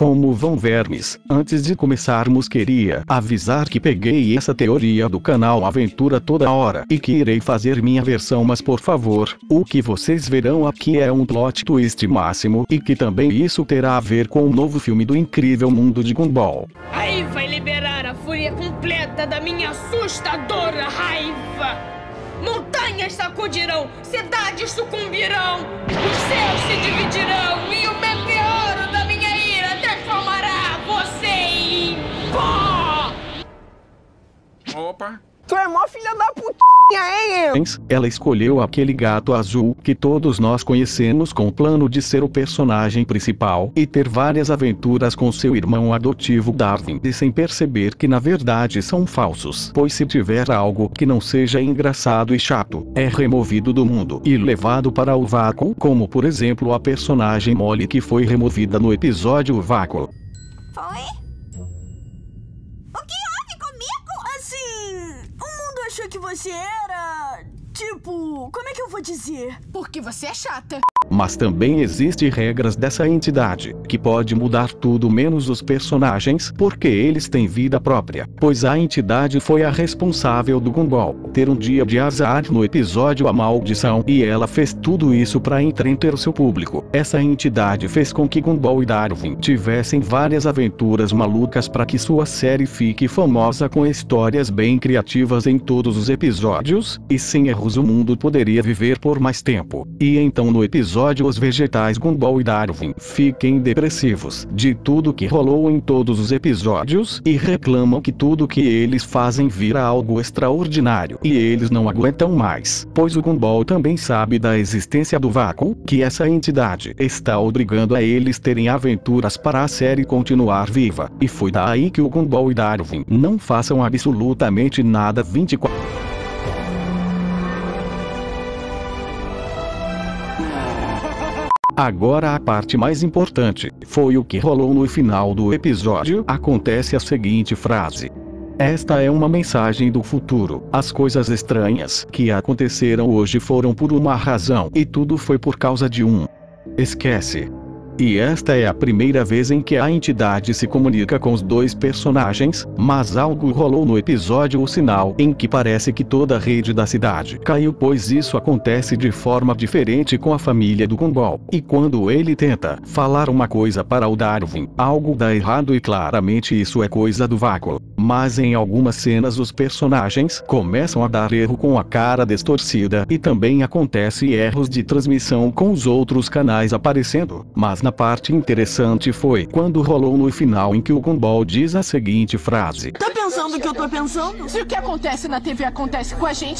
Como vão vermes, antes de começarmos queria avisar que peguei essa teoria do canal Aventura toda hora e que irei fazer minha versão mas por favor, o que vocês verão aqui é um plot twist máximo e que também isso terá a ver com o novo filme do incrível mundo de Gumball. Aí vai liberar a fúria completa da minha assustadora raiva! Montanhas sacudirão, cidades sucumbirão, os céus se dividirão e o Opa! Tu é mó filha da putinha, hein? Ela escolheu aquele gato azul que todos nós conhecemos com o plano de ser o personagem principal e ter várias aventuras com seu irmão adotivo Darwin e sem perceber que na verdade são falsos. Pois se tiver algo que não seja engraçado e chato, é removido do mundo e levado para o vácuo, como por exemplo a personagem Molly que foi removida no episódio Vácuo. Foi? Você era. Tipo, como é que eu vou dizer? Porque você é chata. Mas também existem regras dessa entidade, que pode mudar tudo menos os personagens, porque eles têm vida própria. Pois a entidade foi a responsável do Gumball ter um dia de azar no episódio A Maldição, e ela fez tudo isso para entreter seu público. Essa entidade fez com que Gumball e Darwin tivessem várias aventuras malucas para que sua série fique famosa com histórias bem criativas em todos os episódios, e sem erros o mundo poderia viver por mais tempo. E então no episódio os vegetais Gumball e Darwin fiquem depressivos de tudo que rolou em todos os episódios e reclamam que tudo que eles fazem vira algo extraordinário e eles não aguentam mais. Pois o Gumball também sabe da existência do vácuo, que essa entidade está obrigando a eles terem aventuras para a série continuar viva. E foi daí que o Gumball e Darwin não façam absolutamente nada 24 Agora a parte mais importante, foi o que rolou no final do episódio, acontece a seguinte frase. Esta é uma mensagem do futuro. As coisas estranhas que aconteceram hoje foram por uma razão e tudo foi por causa de um. Esquece. E esta é a primeira vez em que a entidade se comunica com os dois personagens, mas algo rolou no episódio O Sinal, em que parece que toda a rede da cidade caiu, pois isso acontece de forma diferente com a família do Gumball. E quando ele tenta falar uma coisa para o Darwin, algo dá errado e claramente isso é coisa do vácuo. Mas em algumas cenas os personagens começam a dar erro com a cara distorcida e também acontece erros de transmissão com os outros canais aparecendo. Mas na parte interessante foi quando rolou no final em que o Gumball diz a seguinte frase. Tá pensando o que eu tô pensando? Se o que acontece na TV acontece com a gente,